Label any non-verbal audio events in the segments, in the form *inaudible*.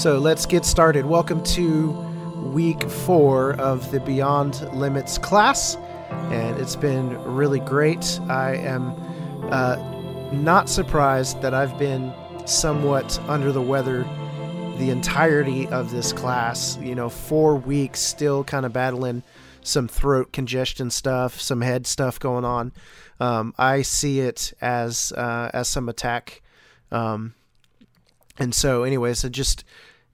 So let's get started. Welcome to week four of the Beyond Limits class, and it's been really great. I am uh, not surprised that I've been somewhat under the weather the entirety of this class. You know, four weeks still kind of battling some throat congestion stuff, some head stuff going on. Um, I see it as uh, as some attack. Um, and so, anyways, so just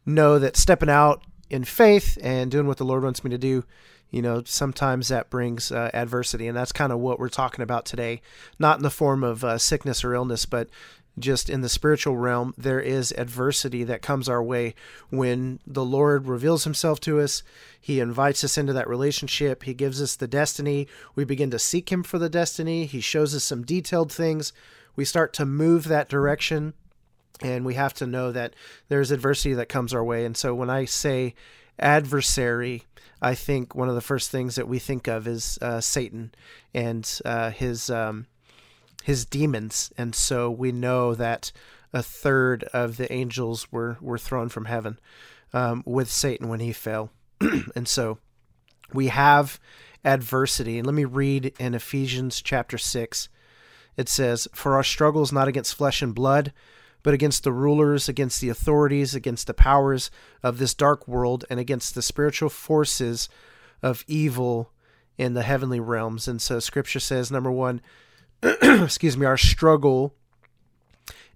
know that stepping out in faith and doing what the Lord wants me to do, you know, sometimes that brings uh, adversity. And that's kind of what we're talking about today. Not in the form of uh, sickness or illness, but just in the spiritual realm, there is adversity that comes our way when the Lord reveals himself to us. He invites us into that relationship. He gives us the destiny. We begin to seek him for the destiny. He shows us some detailed things. We start to move that direction. And we have to know that there's adversity that comes our way. And so when I say adversary, I think one of the first things that we think of is uh, Satan and uh, his. Um, his demons, and so we know that a third of the angels were were thrown from heaven um, with Satan when he fell, *clears throat* and so we have adversity. And let me read in Ephesians chapter six. It says, "For our struggle is not against flesh and blood." But against the rulers, against the authorities, against the powers of this dark world, and against the spiritual forces of evil in the heavenly realms. And so scripture says, number one, *clears throat* excuse me, our struggle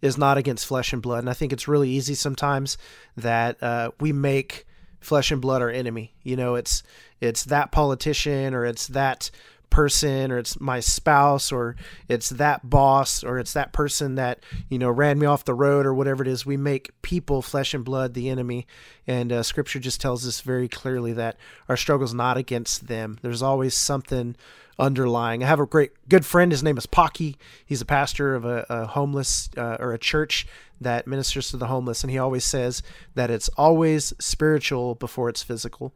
is not against flesh and blood. And I think it's really easy sometimes that uh, we make flesh and blood our enemy. You know, it's it's that politician or it's that person or it's my spouse or it's that boss or it's that person that you know ran me off the road or whatever it is we make people flesh and blood the enemy and uh, scripture just tells us very clearly that our struggle's not against them there's always something underlying. I have a great good friend. His name is Pocky. He's a pastor of a, a homeless uh, or a church that ministers to the homeless, and he always says that it's always spiritual before it's physical.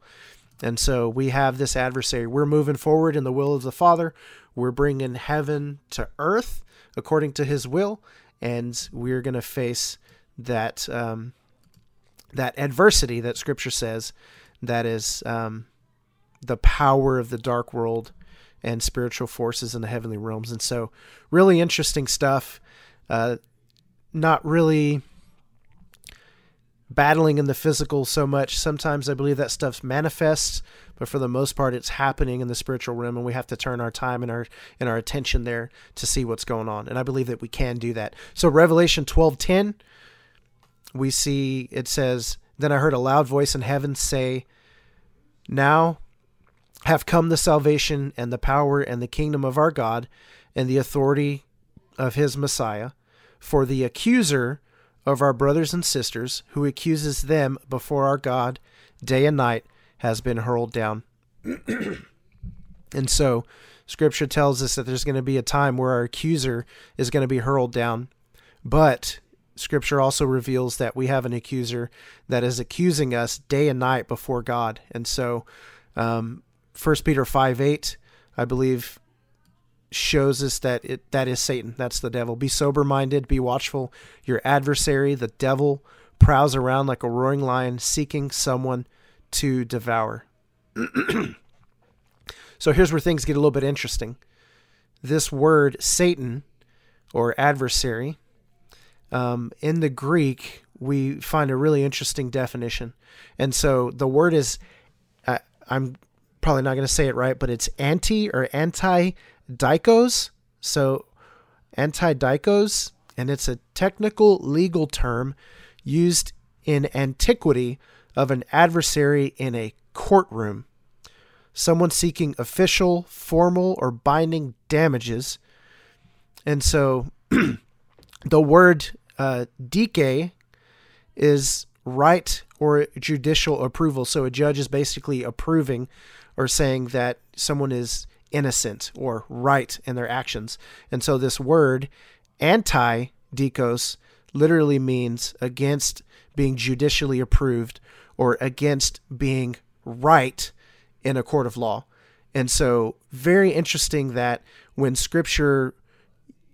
And so we have this adversary. We're moving forward in the will of the Father. We're bringing heaven to earth according to His will, and we're going to face that um, that adversity that Scripture says that is um, the power of the dark world and spiritual forces in the heavenly realms. And so, really interesting stuff. Uh, not really battling in the physical so much. Sometimes I believe that stuff manifests, but for the most part, it's happening in the spiritual realm, and we have to turn our time and our and our attention there to see what's going on. And I believe that we can do that. So Revelation twelve ten, we see it says, "Then I heard a loud voice in heaven say." Now have come the salvation and the power and the kingdom of our God and the authority of his Messiah. For the accuser of our brothers and sisters, who accuses them before our God day and night, has been hurled down. *clears throat* and so, Scripture tells us that there's going to be a time where our accuser is going to be hurled down. But Scripture also reveals that we have an accuser that is accusing us day and night before God. And so, um, First Peter five eight, I believe, shows us that it that is Satan. That's the devil. Be sober minded. Be watchful. Your adversary, the devil, prowls around like a roaring lion, seeking someone to devour. *clears throat* so here's where things get a little bit interesting. This word Satan, or adversary, um, in the Greek, we find a really interesting definition. And so the word is, uh, I'm probably not going to say it right, but it's anti or anti dikos. So anti dikos, and it's a technical legal term used in antiquity of an adversary in a courtroom. Someone seeking official, formal, or binding damages. And so *clears throat* the word uh, is right or judicial approval. So a judge is basically approving or saying that someone is innocent or right in their actions. And so this word, anti dikos, literally means against being judicially approved or against being right in a court of law. And so, very interesting that when scripture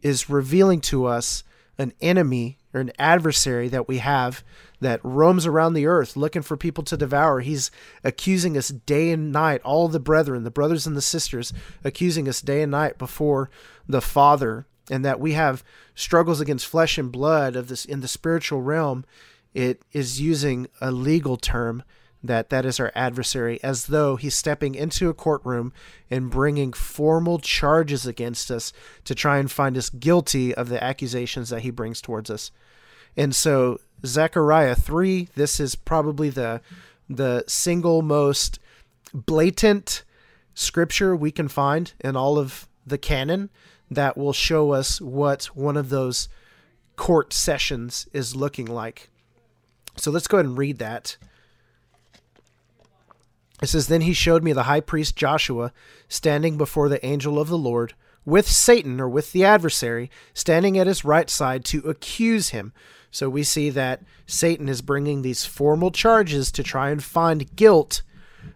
is revealing to us an enemy or an adversary that we have that roams around the earth looking for people to devour. He's accusing us day and night, all the brethren, the brothers and the sisters, accusing us day and night before the Father, and that we have struggles against flesh and blood of this in the spiritual realm. It is using a legal term that that is our adversary as though he's stepping into a courtroom and bringing formal charges against us to try and find us guilty of the accusations that he brings towards us. And so Zechariah 3, this is probably the the single most blatant scripture we can find in all of the canon that will show us what one of those court sessions is looking like. So let's go ahead and read that. It says, Then he showed me the high priest Joshua standing before the angel of the Lord, with Satan, or with the adversary, standing at his right side to accuse him. So we see that Satan is bringing these formal charges to try and find guilt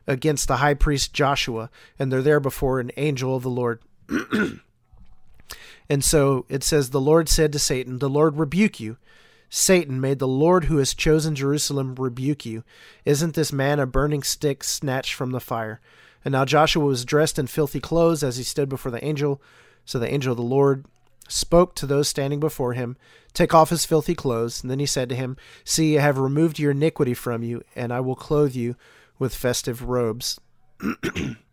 against the high priest Joshua, and they're there before an angel of the Lord. *clears throat* and so it says, The Lord said to Satan, The Lord rebuke you. Satan, may the Lord who has chosen Jerusalem rebuke you. Isn't this man a burning stick snatched from the fire? And now Joshua was dressed in filthy clothes as he stood before the angel. So the angel of the Lord spoke to those standing before him, Take off his filthy clothes. And then he said to him, See, I have removed your iniquity from you, and I will clothe you with festive robes. *clears throat*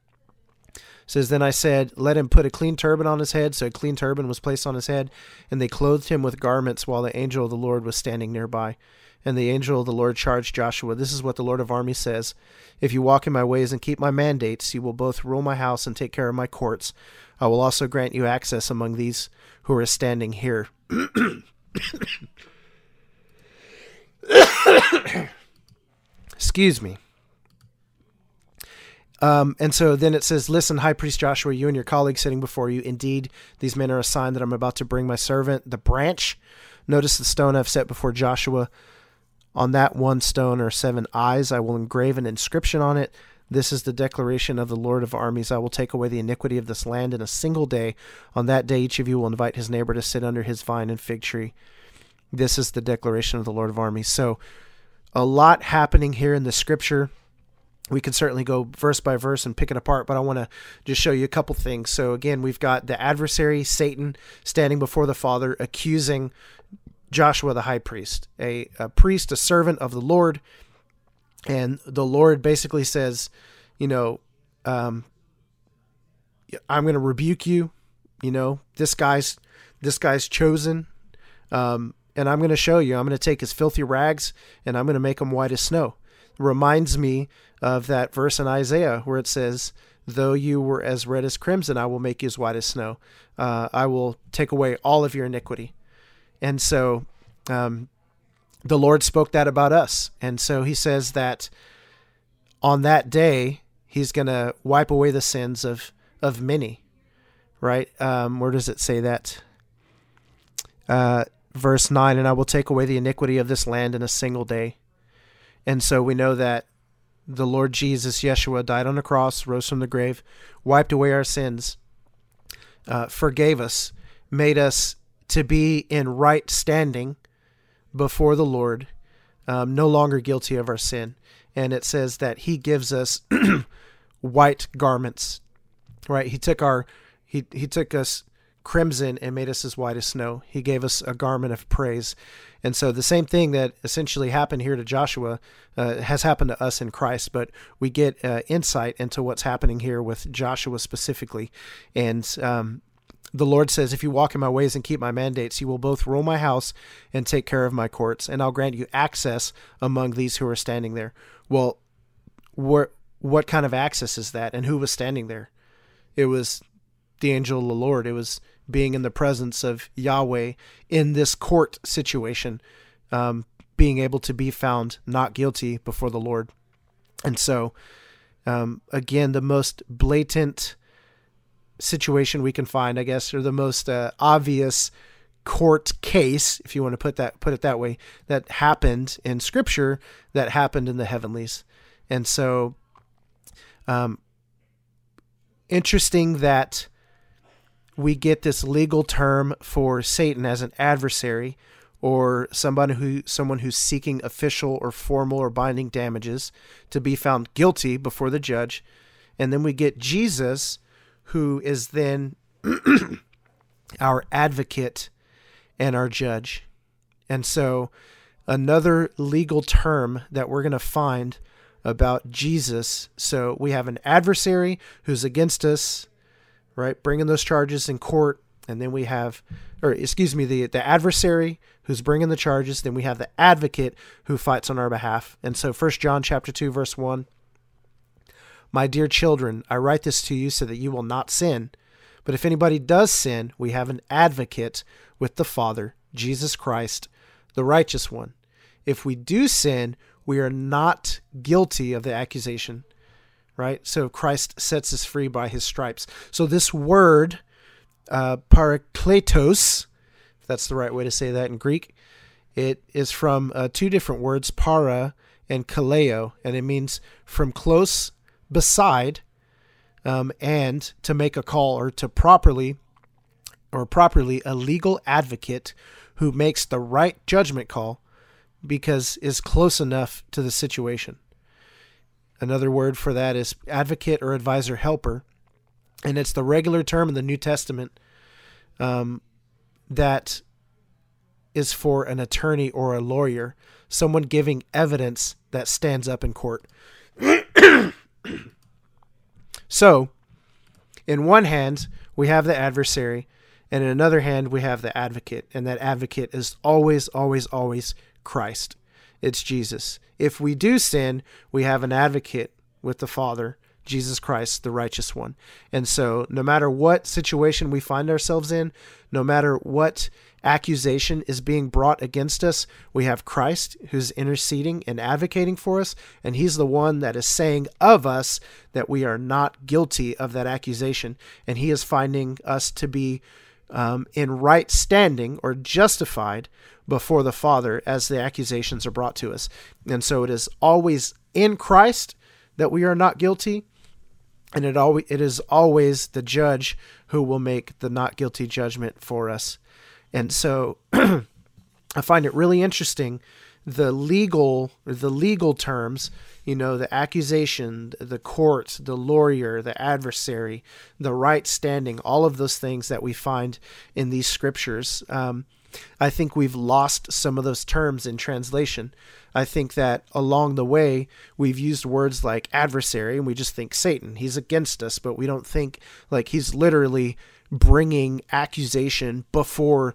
says then I said, Let him put a clean turban on his head. So a clean turban was placed on his head, and they clothed him with garments while the angel of the Lord was standing nearby. And the angel of the Lord charged Joshua, This is what the Lord of armies says If you walk in my ways and keep my mandates, you will both rule my house and take care of my courts. I will also grant you access among these who are standing here. *coughs* *coughs* Excuse me. Um, and so then it says, Listen, High Priest Joshua, you and your colleagues sitting before you, indeed, these men are a sign that I'm about to bring my servant, the branch. Notice the stone I've set before Joshua. On that one stone are seven eyes. I will engrave an inscription on it. This is the declaration of the Lord of armies. I will take away the iniquity of this land in a single day. On that day, each of you will invite his neighbor to sit under his vine and fig tree. This is the declaration of the Lord of armies. So, a lot happening here in the scripture we can certainly go verse by verse and pick it apart, but I want to just show you a couple things. So, again, we've got the adversary, Satan, standing before the Father, accusing Joshua the high priest, a, a priest, a servant of the Lord. And the Lord basically says, you know, um, I'm going to rebuke you. You know, this guy's this guy's chosen, um, and I'm going to show you. I'm going to take his filthy rags and I'm going to make them white as snow reminds me of that verse in Isaiah where it says, Though you were as red as crimson, I will make you as white as snow. Uh, I will take away all of your iniquity. And so um, the Lord spoke that about us. And so he says that on that day, he's going to wipe away the sins of, of many. Right? Um, where does it say that? Uh, verse 9 And I will take away the iniquity of this land in a single day. And so we know that the Lord Jesus, Yeshua, died on the cross, rose from the grave, wiped away our sins, uh, forgave us, made us to be in right standing before the Lord, um, no longer guilty of our sin. And it says that He gives us *clears throat* white garments, right? He took our, He He took us crimson and made us as white as snow. He gave us a garment of praise. And so the same thing that essentially happened here to Joshua uh, has happened to us in Christ, but we get uh, insight into what's happening here with Joshua specifically. And um, the Lord says, If you walk in my ways and keep my mandates, you will both rule my house and take care of my courts, and I'll grant you access among these who are standing there. Well, what, what kind of access is that, and who was standing there? It was the angel of the Lord. It was being in the presence of Yahweh in this court situation, um, being able to be found not guilty before the Lord. And so, um, again, the most blatant situation we can find, I guess, or the most uh, obvious court case, if you want to put that put it that way, that happened in Scripture, that happened in the heavenlies. And so, um, interesting that we get this legal term for Satan as an adversary or somebody who someone who's seeking official or formal or binding damages to be found guilty before the judge. And then we get Jesus who is then *clears throat* our advocate and our judge. And so another legal term that we're going to find about Jesus. So we have an adversary who's against us, right, bringing those charges in court, and then we have, or excuse me, the the adversary who's bringing the charges. Then we have the advocate who fights on our behalf. And so, First John chapter two, verse one. My dear children, I write this to you so that you will not sin. But if anybody does sin, we have an advocate with the Father, Jesus Christ, the righteous one. If we do sin, we are not guilty of the accusation, right? So Christ sets us free by his stripes. So this word, uh, parakletos, if that's the right way to say that in Greek, it is from uh, two different words, para and kaleo, and it means from close beside um, and to make a call or to properly or properly a legal advocate who makes the right judgment call because is close enough to the situation. Another word for that is advocate or advisor helper. And it's the regular term in the New Testament um, that is for an attorney or a lawyer, someone giving evidence that stands up in court. *coughs* so, in one hand, we have the adversary, and in another hand, we have the advocate. And that advocate is always, always, always Christ. It's Jesus. If we do sin, we have an advocate with the Father, Jesus Christ, the righteous one. And so, no matter what situation we find ourselves in, no matter what accusation is being brought against us, we have Christ who's interceding and advocating for us, and he's the one that is saying of us that we are not guilty of that accusation, and he is finding us to be um, in right standing or justified before the Father as the accusations are brought to us. And so it is always in Christ that we are not guilty, and it always it is always the judge who will make the not guilty judgment for us. And so *clears throat* I find it really interesting the legal the legal terms you know the accusation the court the lawyer the adversary the right standing all of those things that we find in these scriptures. Um, i think we've lost some of those terms in translation. I think that along the way we've used words like adversary and we just think satan. He's against us but we don't think like he's literally bringing accusation before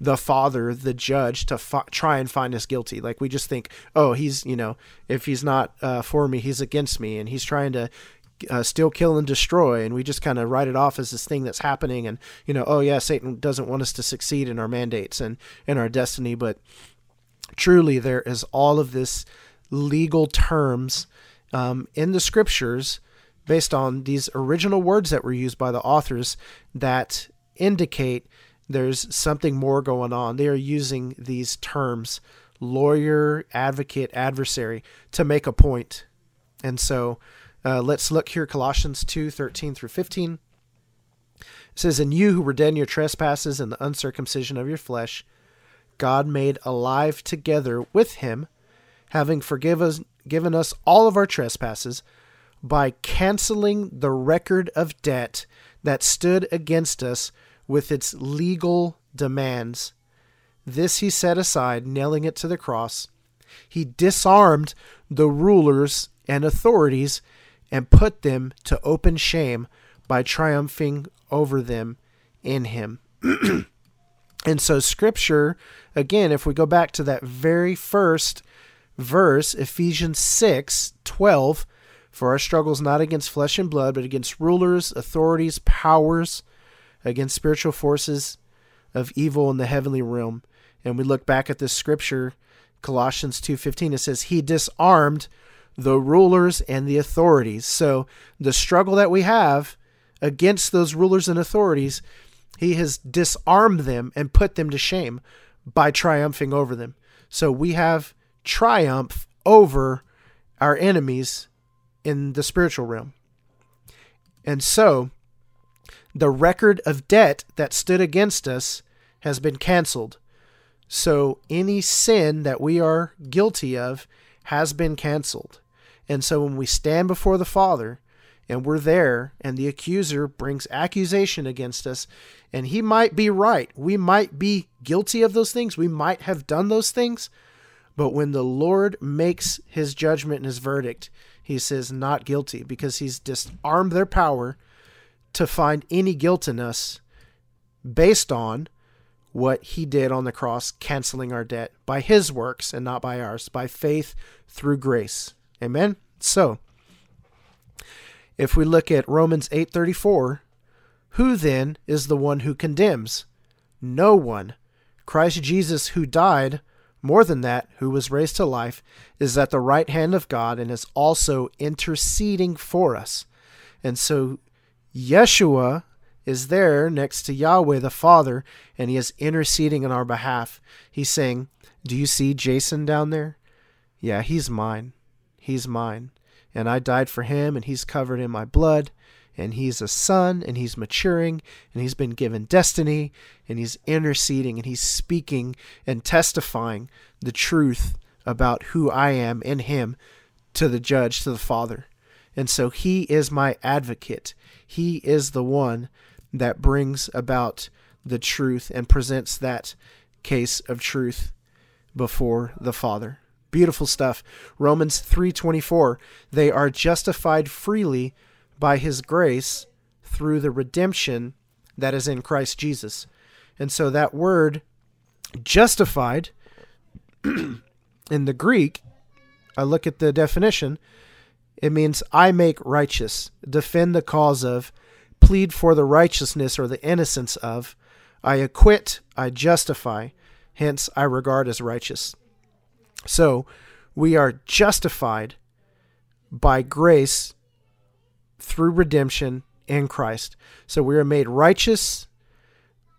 the father, the judge, to fi- try and find us guilty. Like we just think, oh, he's you know, if he's not uh, for me, he's against me, and he's trying to uh, steal, kill, and destroy, and we just kind of write it off as this thing that's happening, and you know, oh yeah, Satan doesn't want us to succeed in our mandates and in our destiny, but truly there is all of this legal terms um, in the scriptures based on these original words that were used by the authors that indicate there's something more going on. They are using these terms lawyer, advocate, adversary to make a point. And so uh, let's look here Colossians 2 13 through 15. It says, And you who were dead in your trespasses and the uncircumcision of your flesh, God made alive together with him, having forgive us, given us all of our trespasses by canceling the record of debt that stood against us with its legal demands. This he set aside, nailing it to the cross. He disarmed the rulers and authorities and put them to open shame by triumphing over them in him. *clears throat* and so, scripture, again, if we go back to that very first verse, Ephesians 6 12, for our struggles not against flesh and blood, but against rulers, authorities, powers against spiritual forces of evil in the heavenly realm. And we look back at this scripture, Colossians 2:15 it says he disarmed the rulers and the authorities. So the struggle that we have against those rulers and authorities, he has disarmed them and put them to shame by triumphing over them. So we have triumph over our enemies in the spiritual realm. And so the record of debt that stood against us has been canceled. So any sin that we are guilty of has been canceled. And so when we stand before the Father and we're there and the accuser brings accusation against us, and he might be right, we might be guilty of those things, we might have done those things. But when the Lord makes his judgment and his verdict, he says not guilty because he's disarmed their power to find any guilt in us based on what he did on the cross, canceling our debt by his works and not by ours, by faith through grace. Amen. So, if we look at Romans 8:34, who then is the one who condemns? No one. Christ Jesus who died, more than that, who was raised to life, is at the right hand of God and is also interceding for us. And so Yeshua is there next to Yahweh the Father, and he is interceding on our behalf. He's saying, Do you see Jason down there? Yeah, he's mine. He's mine. And I died for him, and he's covered in my blood. And he's a son, and he's maturing, and he's been given destiny, and he's interceding, and he's speaking and testifying the truth about who I am in him to the judge, to the Father. And so he is my advocate. He is the one that brings about the truth and presents that case of truth before the Father. Beautiful stuff. Romans 3:24, they are justified freely by his grace through the redemption that is in Christ Jesus. And so that word justified *clears throat* in the Greek, I look at the definition, it means I make righteous, defend the cause of, plead for the righteousness or the innocence of. I acquit, I justify, hence I regard as righteous. So we are justified by grace through redemption in Christ. So we are made righteous.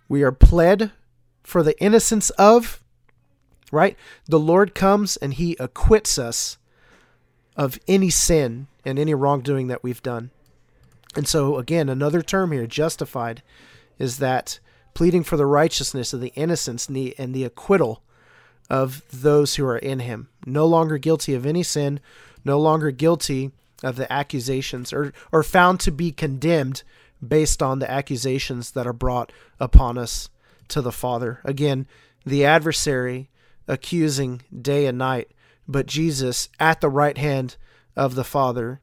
We are pled for the innocence of, right? The Lord comes and he acquits us of any sin and any wrongdoing that we've done. And so, again, another term here, justified, is that pleading for the righteousness of the innocence and the, and the acquittal of those who are in him. No longer guilty of any sin, no longer guilty of the accusations, or, or found to be condemned based on the accusations that are brought upon us to the Father. Again, the adversary accusing day and night, but Jesus at the right hand of the Father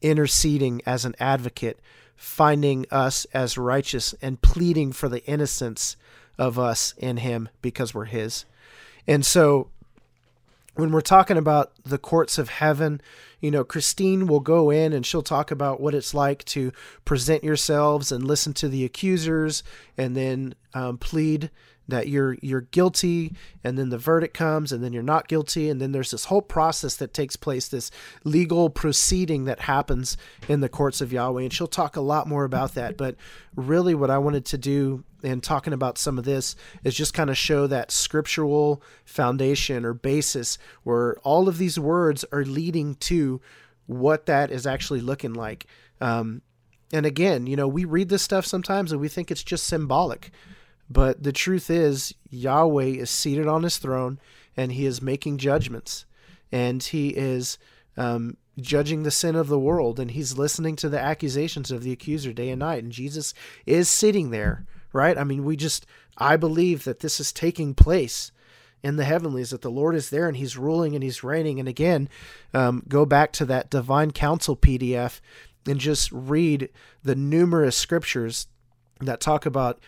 interceding as an advocate, finding us as righteous and pleading for the innocence of us in him because we're his. And so when we're talking about the courts of heaven, you know, Christine will go in and she'll talk about what it's like to present yourselves and listen to the accusers and then um, plead that you're you're guilty and then the verdict comes and then you're not guilty and then there's this whole process that takes place this legal proceeding that happens in the courts of Yahweh and she'll talk a lot more about that. But really what I wanted to do in talking about some of this is just kind of show that scriptural foundation or basis where all of these words are leading to what that is actually looking like. Um, and again you know we read this stuff sometimes and we think it's just symbolic but the truth is, Yahweh is seated on his throne and he is making judgments. And he is um, judging the sin of the world. And he's listening to the accusations of the accuser day and night. And Jesus is sitting there, right? I mean, we just, I believe that this is taking place in the heavenlies, that the Lord is there and he's ruling and he's reigning. And again, um, go back to that divine council PDF and just read the numerous scriptures that talk about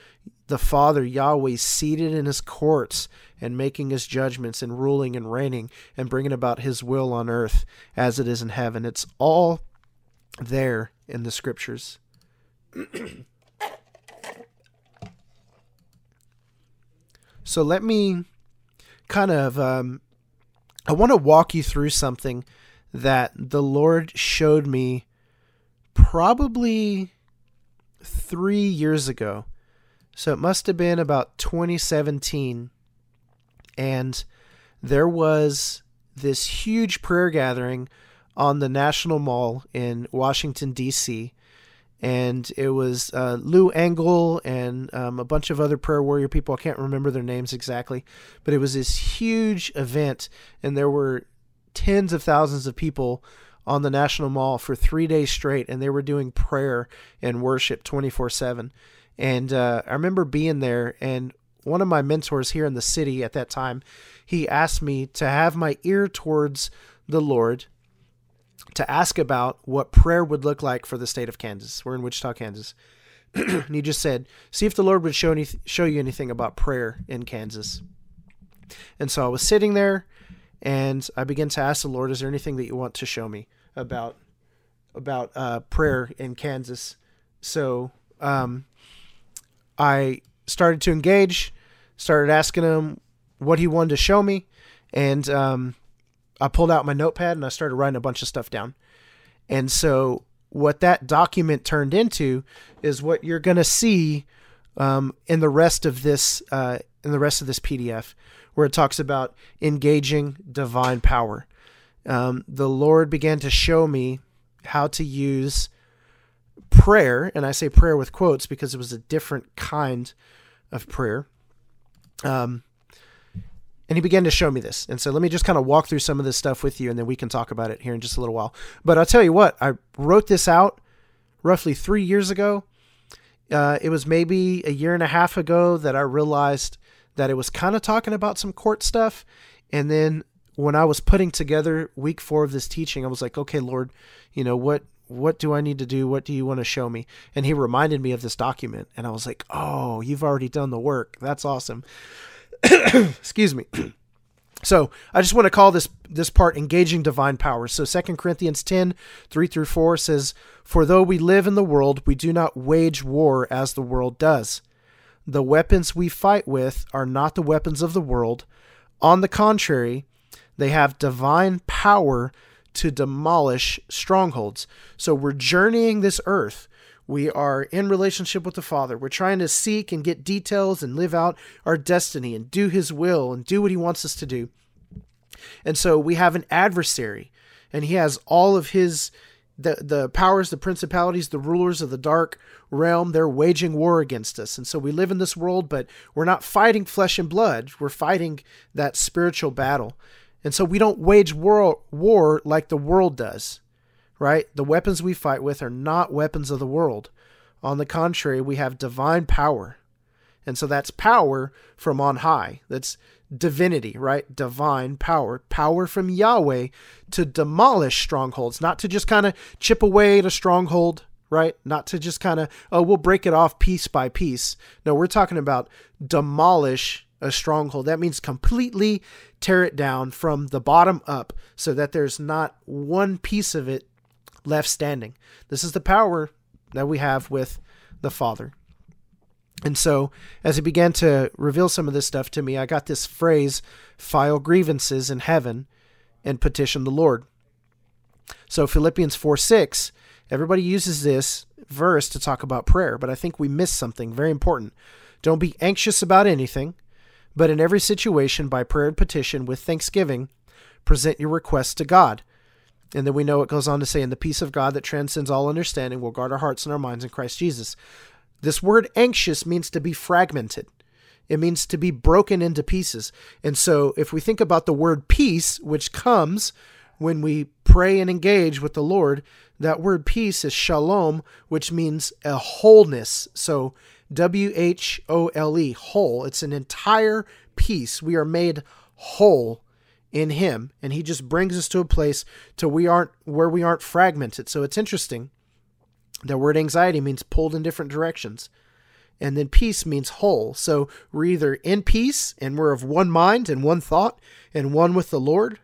the Father Yahweh seated in his courts and making his judgments and ruling and reigning and bringing about his will on earth as it is in heaven. It's all there in the scriptures. *clears throat* so let me kind of, um, I want to walk you through something that the Lord showed me probably three years ago. So it must have been about 2017. And there was this huge prayer gathering on the National Mall in Washington, D.C. and it was uh, Lou Engle and um, a bunch of other prayer warrior people. I can't remember their names exactly, but it was this huge event, and there were tens of thousands of people on the National Mall for three days straight, and they were doing prayer and worship 24 7. And uh, I remember being there, and one of my mentors here in the city at that time, he asked me to have my ear towards the Lord to ask about what prayer would look like for the state of Kansas. We're in Wichita, Kansas. *clears throat* and he just said, "See if the Lord would show any, show you anything about prayer in Kansas." And so I was sitting there, and I began to ask the Lord, "Is there anything that you want to show me about about uh, prayer in Kansas?" So um, I started to engage, started asking him what he wanted to show me, and um, I pulled out my notepad and I started writing a bunch of stuff down. And so what that document turned into is what you're going to see um, in the rest of this uh, in the rest of this PDF, where it talks about engaging divine power. Um, the Lord began to show me how to use prayer, and I say prayer with quotes because it was a different kind of prayer. Um, and he began to show me this. And so let me just kind of walk through some of this stuff with you, and then we can talk about it here in just a little while. But I'll tell you what, I wrote this out roughly three years ago. Uh, it was maybe a year and a half ago that I realized that it was kind of talking about some court stuff. And then when I was putting together week four of this teaching, I was like, okay, Lord, you know, what what do I need to do? What do you want to show me? And he reminded me of this document, and I was like, oh, you've already done the work. That's awesome. *coughs* Excuse me. *coughs* So I just want to call this this part engaging divine power. So 2 Corinthians 10, 3 through 4 says, For though we live in the world, we do not wage war as the world does. The weapons we fight with are not the weapons of the world. On the contrary, they have divine power to demolish strongholds. So we're journeying this earth we are in relationship with the Father. We're trying to seek and get details and live out our destiny and do His will and do what He wants us to do. And so we have an adversary, and He has all of His the the powers, the principalities, the rulers of the dark realm. They're waging war against us, and so we live in this world, but we're not fighting flesh and blood. We're fighting that spiritual battle, and so we don't wage war war like the world does right? The weapons we fight with are not weapons of the world. On the contrary, we have divine power. And so that's power from on high. That's divinity, right? Divine power. Power from Yahweh to demolish strongholds, not to just kind of chip away at a stronghold, right? Not to just kind of, oh, we'll break it off piece by piece. No, we're talking about demolish a stronghold. That means completely tear it down from the bottom up so that there's not one piece of it left standing. This is the power that we have with the Father. And so, as he began to reveal some of this stuff to me, I got this phrase file grievances in heaven and petition the Lord. So, Philippians 4 6, everybody uses this verse to talk about prayer, but I think we miss something very important. Don't be anxious about anything, but in every situation, by prayer and petition with thanksgiving, present your requests to God. And then we know it goes on to say, and the peace of God that transcends all understanding will guard our hearts and our minds in Christ Jesus. This word anxious means to be fragmented. It means to be broken into pieces. And so if we think about the word peace, which comes when we pray and engage with the Lord, that word peace is shalom, which means a wholeness. So W H O L E, whole. It's an entire piece. We are made whole in him and he just brings us to a place to we aren't where we aren't fragmented. So it's interesting. The word anxiety means pulled in different directions and then peace means whole. So we're either in peace and we're of one mind and one thought and one with the lord.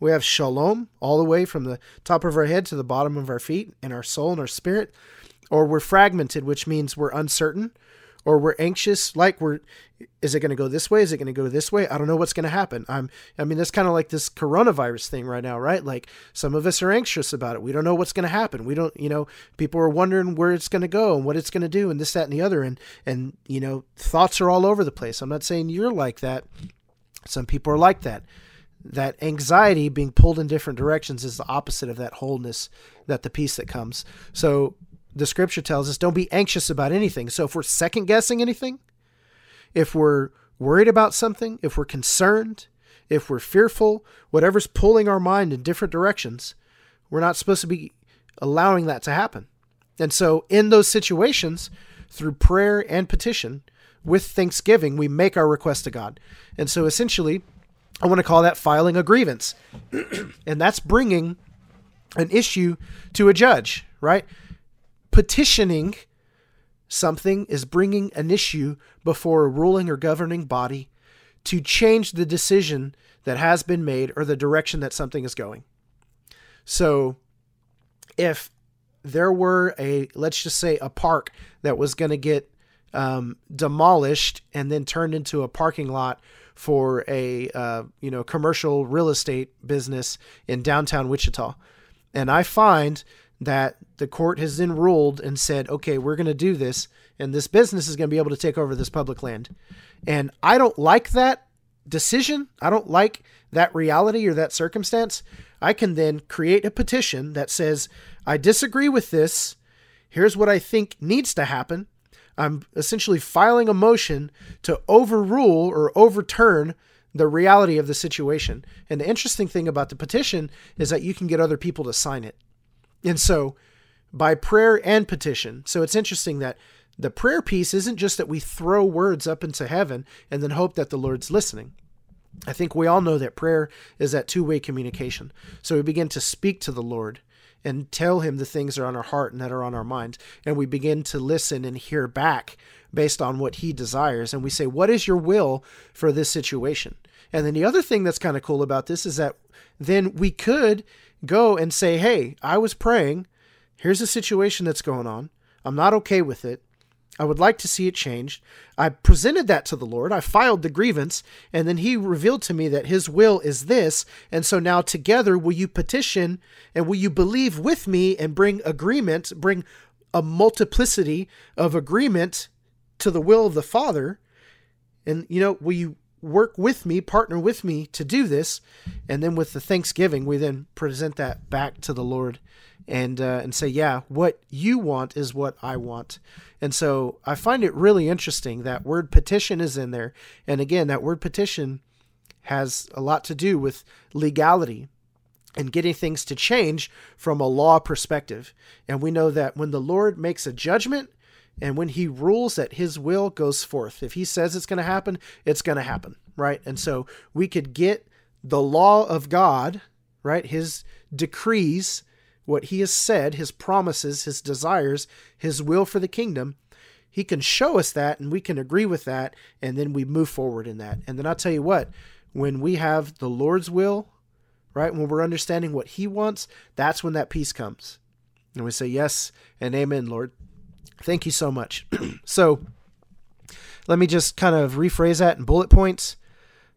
We have shalom all the way from the top of our head to the bottom of our feet and our soul and our spirit. Or we're fragmented which means we're uncertain or we're anxious like we're is it going to go this way? Is it going to go this way? I don't know what's going to happen. I'm i mean that's kind of like this coronavirus thing right now right? Like some of us are anxious about it. We don't know what's going to happen. We don't you know people are wondering where it's going to go and what it's going to do and this that and the other. And and you know thoughts are all over the place. I'm not saying you're like that. Some people are like that. That anxiety being pulled in different directions is the opposite of that wholeness that the peace that comes. So the scripture tells us don't be anxious about anything. So if we're second guessing anything, if we're worried about something, if we're concerned, if we're fearful, whatever's pulling our mind in different directions, we're not supposed to be allowing that to happen. And so, in those situations, through prayer and petition, with thanksgiving, we make our request to God. And so, essentially, I want to call that filing a grievance. *clears throat* and that's bringing an issue to a judge, right? Petitioning something is bringing an issue before a ruling or governing body to change the decision that has been made or the direction that something is going. So, if there were a, let's just say, a park that was going to get um, demolished and then turned into a parking lot for a uh, you know commercial real estate business in downtown Wichita, and I find that the court has then ruled and said, okay, we're going to do this, and this business is going to be able to take over this public land, and I don't like that decision. I don't like that reality or that circumstance. I can then create a petition that says, I disagree with this. Here's what I think needs to happen. I'm essentially filing a motion to overrule or overturn the reality of the situation. And the interesting thing about the petition is that you can get other people to sign it. And so by prayer and petition. So it's interesting that the prayer piece isn't just that we throw words up into heaven and then hope that the Lord's listening. I think we all know that prayer is that two way communication. So we begin to speak to the Lord and tell him the things that are on our heart and that are on our mind. And we begin to listen and hear back based on what he desires. And we say, What is your will for this situation? And then the other thing that's kind of cool about this is that then we could go and say, Hey, I was praying. Here's a situation that's going on. I'm not okay with it. I would like to see it changed. I presented that to the Lord. I filed the grievance, and then He revealed to me that His will is this. And so now, together, will you petition and will you believe with me and bring agreement, bring a multiplicity of agreement to the will of the Father? And, you know, will you work with me, partner with me to do this? And then with the thanksgiving, we then present that back to the Lord and uh, and say, yeah, what you want is what I want. And so I find it really interesting that word petition is in there. And again, that word petition has a lot to do with legality and getting things to change from a law perspective. And we know that when the Lord makes a judgment and when he rules that his will goes forth, if he says it's going to happen, it's going to happen, right? And so we could get the law of God, right? His decrees what he has said, his promises, his desires, his will for the kingdom, he can show us that and we can agree with that and then we move forward in that. And then I'll tell you what, when we have the Lord's will, right, when we're understanding what he wants, that's when that peace comes. And we say, Yes and amen, Lord. Thank you so much. *clears throat* so let me just kind of rephrase that in bullet points.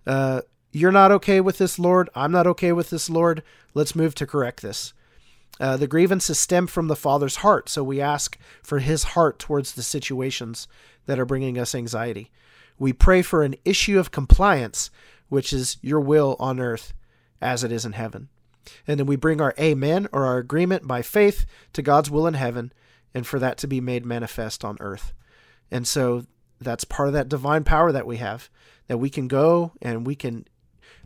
Uh, you're not okay with this, Lord. I'm not okay with this, Lord. Let's move to correct this. Uh, the grievances stem from the Father's heart, so we ask for His heart towards the situations that are bringing us anxiety. We pray for an issue of compliance, which is your will on earth as it is in heaven. And then we bring our amen or our agreement by faith to God's will in heaven and for that to be made manifest on earth. And so that's part of that divine power that we have that we can go and we can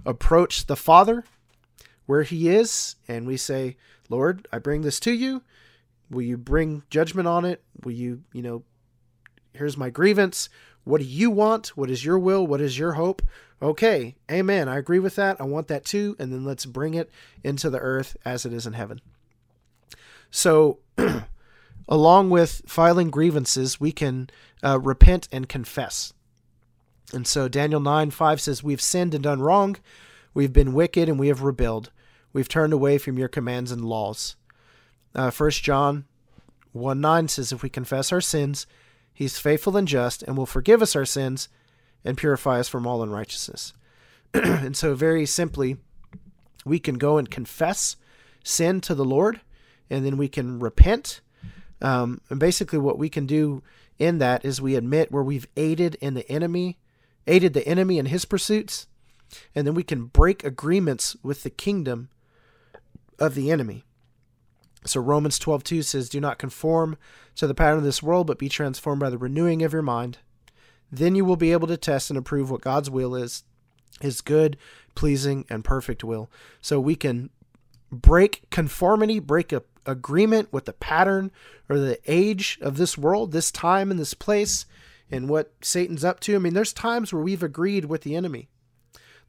approach the Father where He is and we say, Lord, I bring this to you. Will you bring judgment on it? Will you, you know, here's my grievance. What do you want? What is your will? What is your hope? Okay, amen. I agree with that. I want that too. And then let's bring it into the earth as it is in heaven. So, *clears throat* along with filing grievances, we can uh, repent and confess. And so, Daniel 9 5 says, We've sinned and done wrong. We've been wicked and we have rebelled. We've turned away from your commands and laws. Uh, 1 John 1 9 says, If we confess our sins, he's faithful and just and will forgive us our sins and purify us from all unrighteousness. *clears throat* and so, very simply, we can go and confess sin to the Lord, and then we can repent. Um, and basically, what we can do in that is we admit where we've aided in the enemy, aided the enemy in his pursuits, and then we can break agreements with the kingdom of the enemy. So Romans 12:2 says, "Do not conform to the pattern of this world, but be transformed by the renewing of your mind. Then you will be able to test and approve what God's will is, his good, pleasing, and perfect will." So we can break conformity, break a agreement with the pattern or the age of this world, this time and this place, and what Satan's up to. I mean, there's times where we've agreed with the enemy.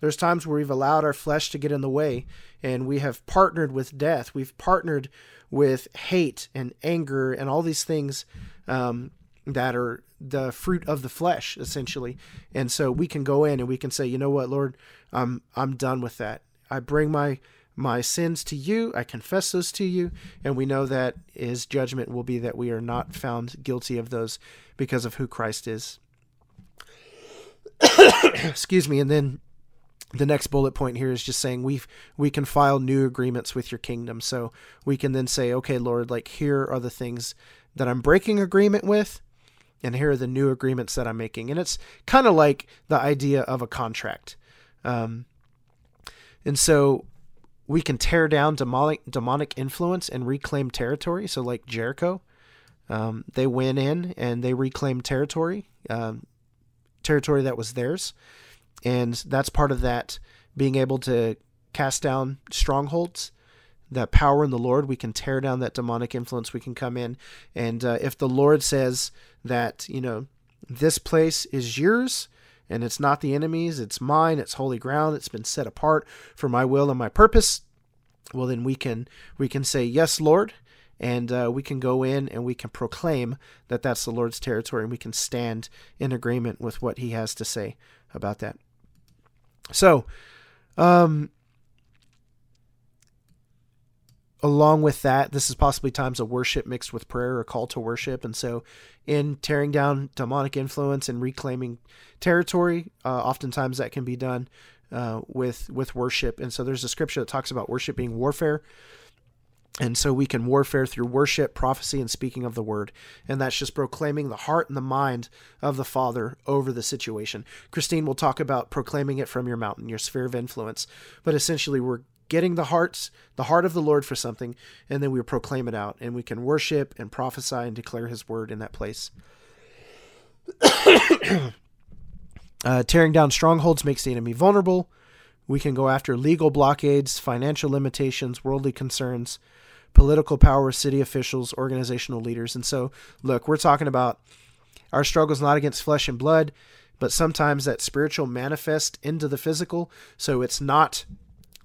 There's times where we've allowed our flesh to get in the way and we have partnered with death. We've partnered with hate and anger and all these things um, that are the fruit of the flesh, essentially. And so we can go in and we can say, you know what, Lord, I'm I'm done with that. I bring my my sins to you. I confess those to you. And we know that his judgment will be that we are not found guilty of those because of who Christ is. *coughs* Excuse me. And then the next bullet point here is just saying we we can file new agreements with your kingdom. So we can then say, okay, Lord, like here are the things that I'm breaking agreement with, and here are the new agreements that I'm making. And it's kind of like the idea of a contract. Um, and so we can tear down demonic demonic influence and reclaim territory. So like Jericho, um, they went in and they reclaimed territory, um, territory that was theirs, and that's part of that being able to cast down strongholds. That power in the Lord, we can tear down that demonic influence. We can come in, and uh, if the Lord says that you know this place is yours, and it's not the enemy's, it's mine, it's holy ground, it's been set apart for my will and my purpose, well then we can we can say yes, Lord, and uh, we can go in and we can proclaim that that's the Lord's territory, and we can stand in agreement with what He has to say about that. So, um, along with that, this is possibly times of worship mixed with prayer or call to worship. And so, in tearing down demonic influence and reclaiming territory, uh, oftentimes that can be done uh, with with worship. And so, there's a scripture that talks about worship being warfare. And so we can warfare through worship, prophecy, and speaking of the word. And that's just proclaiming the heart and the mind of the Father over the situation. Christine will talk about proclaiming it from your mountain, your sphere of influence. But essentially, we're getting the hearts the heart of the lord for something and then we proclaim it out and we can worship and prophesy and declare his word in that place. *coughs* Uh, tearing down strongholds makes the enemy vulnerable. We can go after legal blockades financial limitations worldly concerns political power city officials organizational leaders. And so look we're talking about our struggles not against flesh and blood but sometimes that spiritual manifest into the physical. So it's not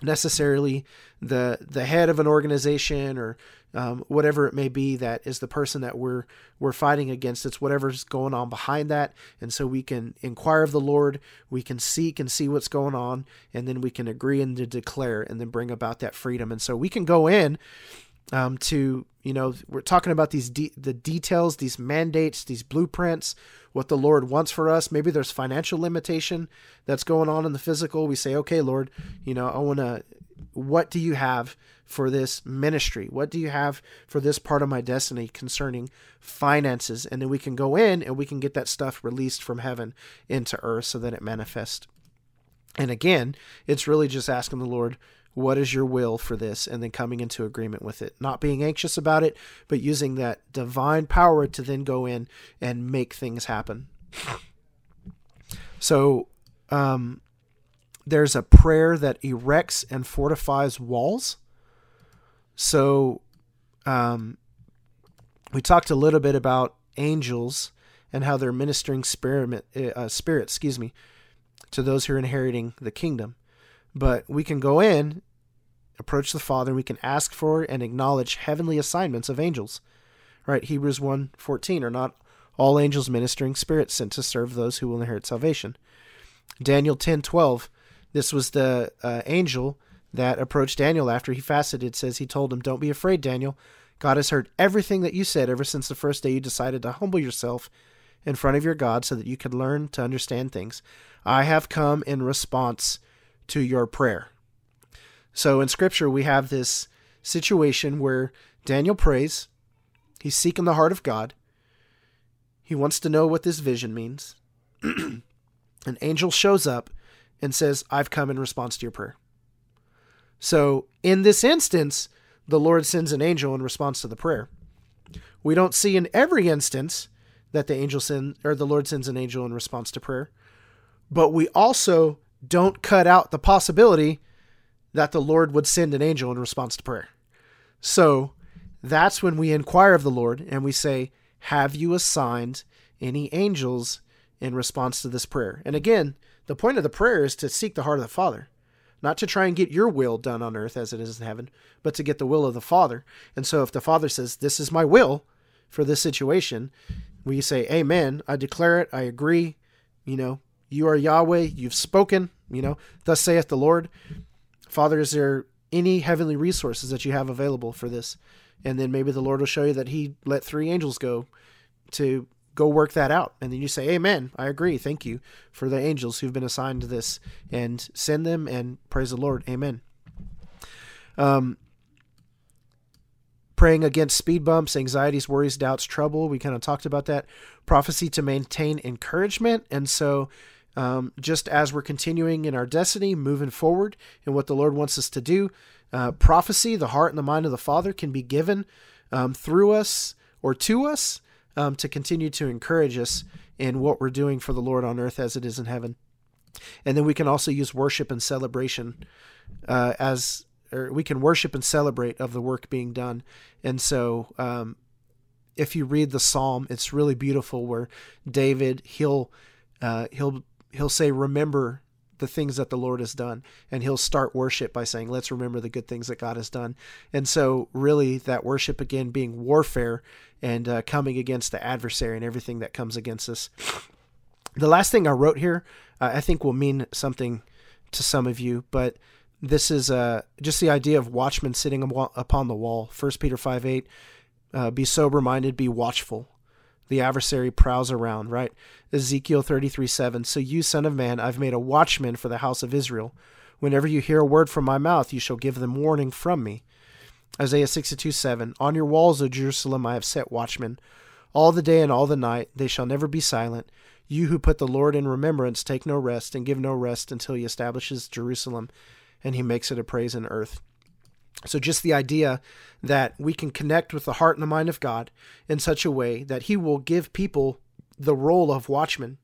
necessarily the the head of an organization or um, whatever it may be that is the person that we're we're fighting against. It's whatever's going on behind that. And so we can inquire of the lord. We can seek and see what's going on. And then we can agree and to declare and then bring about that freedom. And so we can go in um, to you know we're talking about these de- the details these mandates these blueprints what the lord wants for us. Maybe there's financial limitation that's going on in the physical. We say okay lord you know i want to what do you have for this ministry? What do you have for this part of my destiny concerning finances? And then we can go in and we can get that stuff released from heaven into earth so that it manifests. And again it's really just asking the lord what is your will for this? And then coming into agreement with it. Not being anxious about it but using that divine power to then go in and make things happen. So um, there's a prayer that erects and fortifies walls. So um, we talked a little bit about angels and how they're ministering spirit, uh, spirit excuse me to those who are inheriting the kingdom but we can go in, approach the Father, and we can ask for and acknowledge heavenly assignments of angels. Right? Hebrews 1:14 are not all angels ministering spirits sent to serve those who will inherit salvation. Daniel 10:12, this was the uh, angel that approached Daniel after he fasted. It says he told him, "Don't be afraid, Daniel. God has heard everything that you said ever since the first day you decided to humble yourself in front of your God so that you could learn to understand things. I have come in response to your prayer. So in scripture, we have this situation where Daniel prays, he's seeking the heart of God, he wants to know what this vision means. *clears throat* An angel shows up and says, I've come in response to your prayer. So in this instance, the Lord sends an angel in response to the prayer. We don't see in every instance that the angel send or the Lord sends an angel in response to prayer, but we also don't cut out the possibility that the Lord would send an angel in response to prayer. So that's when we inquire of the Lord and we say, Have you assigned any angels in response to this prayer? And again, the point of the prayer is to seek the heart of the Father, not to try and get your will done on earth as it is in heaven, but to get the will of the Father. And so if the Father says, This is my will for this situation, we say, Amen. I declare it. I agree. You know, you are Yahweh. You've spoken. You know, thus saith the Lord. Father, is there any heavenly resources that you have available for this? And then maybe the Lord will show you that He let three angels go to go work that out. And then you say, Amen. I agree. Thank you for the angels who've been assigned to this and send them and praise the Lord. Amen. Um, praying against speed bumps, anxieties, worries, doubts, trouble. We kind of talked about that. Prophecy to maintain encouragement. And so, um, just as we're continuing in our destiny, moving forward in what the Lord wants us to do, uh, prophecy, the heart and the mind of the Father, can be given um, through us or to us um, to continue to encourage us in what we're doing for the Lord on earth as it is in heaven. And then we can also use worship and celebration uh, as, or we can worship and celebrate of the work being done. And so, um, if you read the psalm, it's really beautiful where David he'll uh, he'll he'll say, "Remember the things that the Lord has done. And he'll start worship by saying, let's remember the good things that God has done. And so, really, that worship again being warfare and uh, coming against the adversary and everything that comes against us. The last thing I wrote here, uh, I think will mean something to some of you, but this is uh, just the idea of watchmen sitting upon the wall. 1 Peter 5 8, uh, be sober minded, be watchful the adversary prowls around, right? Ezekiel 33 7. So you, son of man, I've made a watchman for the house of Israel. Whenever you hear a word from my mouth, you shall give them warning from me. Isaiah 62 7. On your walls, O Jerusalem, I have set watchmen. All the day and all the night, they shall never be silent. You who put the Lord in remembrance, take no rest, and give no rest until he establishes Jerusalem and he makes it a praise in earth. So, just the idea that we can connect with the heart and the mind of God in such a way that He will give people the role of watchman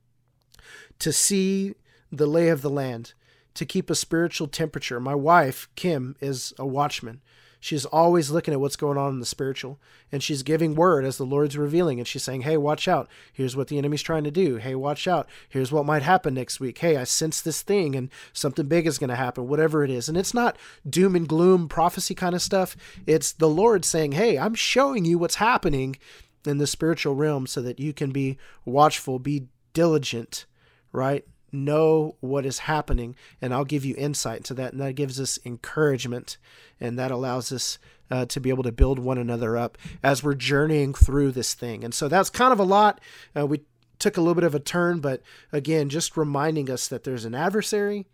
to see the lay of the land, to keep a spiritual temperature. My wife, Kim, is a watchman. She's always looking at what's going on in the spiritual, and she's giving word as the Lord's revealing, and she's saying, "Hey, watch out! Here's what the enemy's trying to do. Hey, watch out! Here's what might happen next week. Hey, I sense this thing, and something big is going to happen. Whatever it is, and it's not doom and gloom prophecy kind of stuff. It's the Lord saying, "Hey, I'm showing you what's happening in the spiritual realm, so that you can be watchful, be diligent, right? Know what is happening and I'll give you insight to that and that gives us encouragement and that allows us uh, to be able to build one another up as we're journeying through this thing. And so that's kind of a lot. Uh, we took a little bit of a turn but again just reminding us that there's an adversary.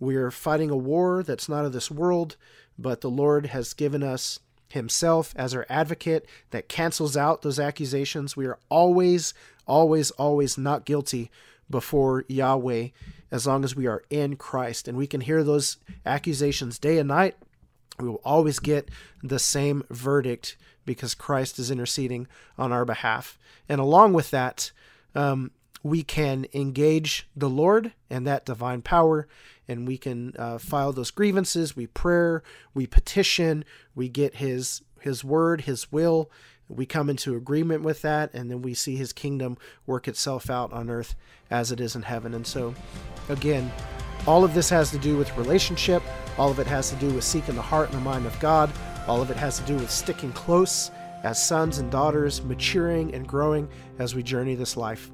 We're fighting a war that's not of this world but the Lord has given us himself as our advocate that cancels out those accusations. We are always always always not guilty before Yahweh as long as we are in Christ. And we can hear those accusations day and night. We will always get the same verdict because Christ is interceding on our behalf. And along with that, um, we can engage the Lord and that divine power, and we can uh, file those grievances. We prayer, we petition, we get His His word, His will, we come into agreement with that, and then we see his kingdom work itself out on earth as it is in heaven. And so, again, all of this has to do with relationship, all of it has to do with seeking the heart and the mind of God, all of it has to do with sticking close as sons and daughters, maturing and growing as we journey this life.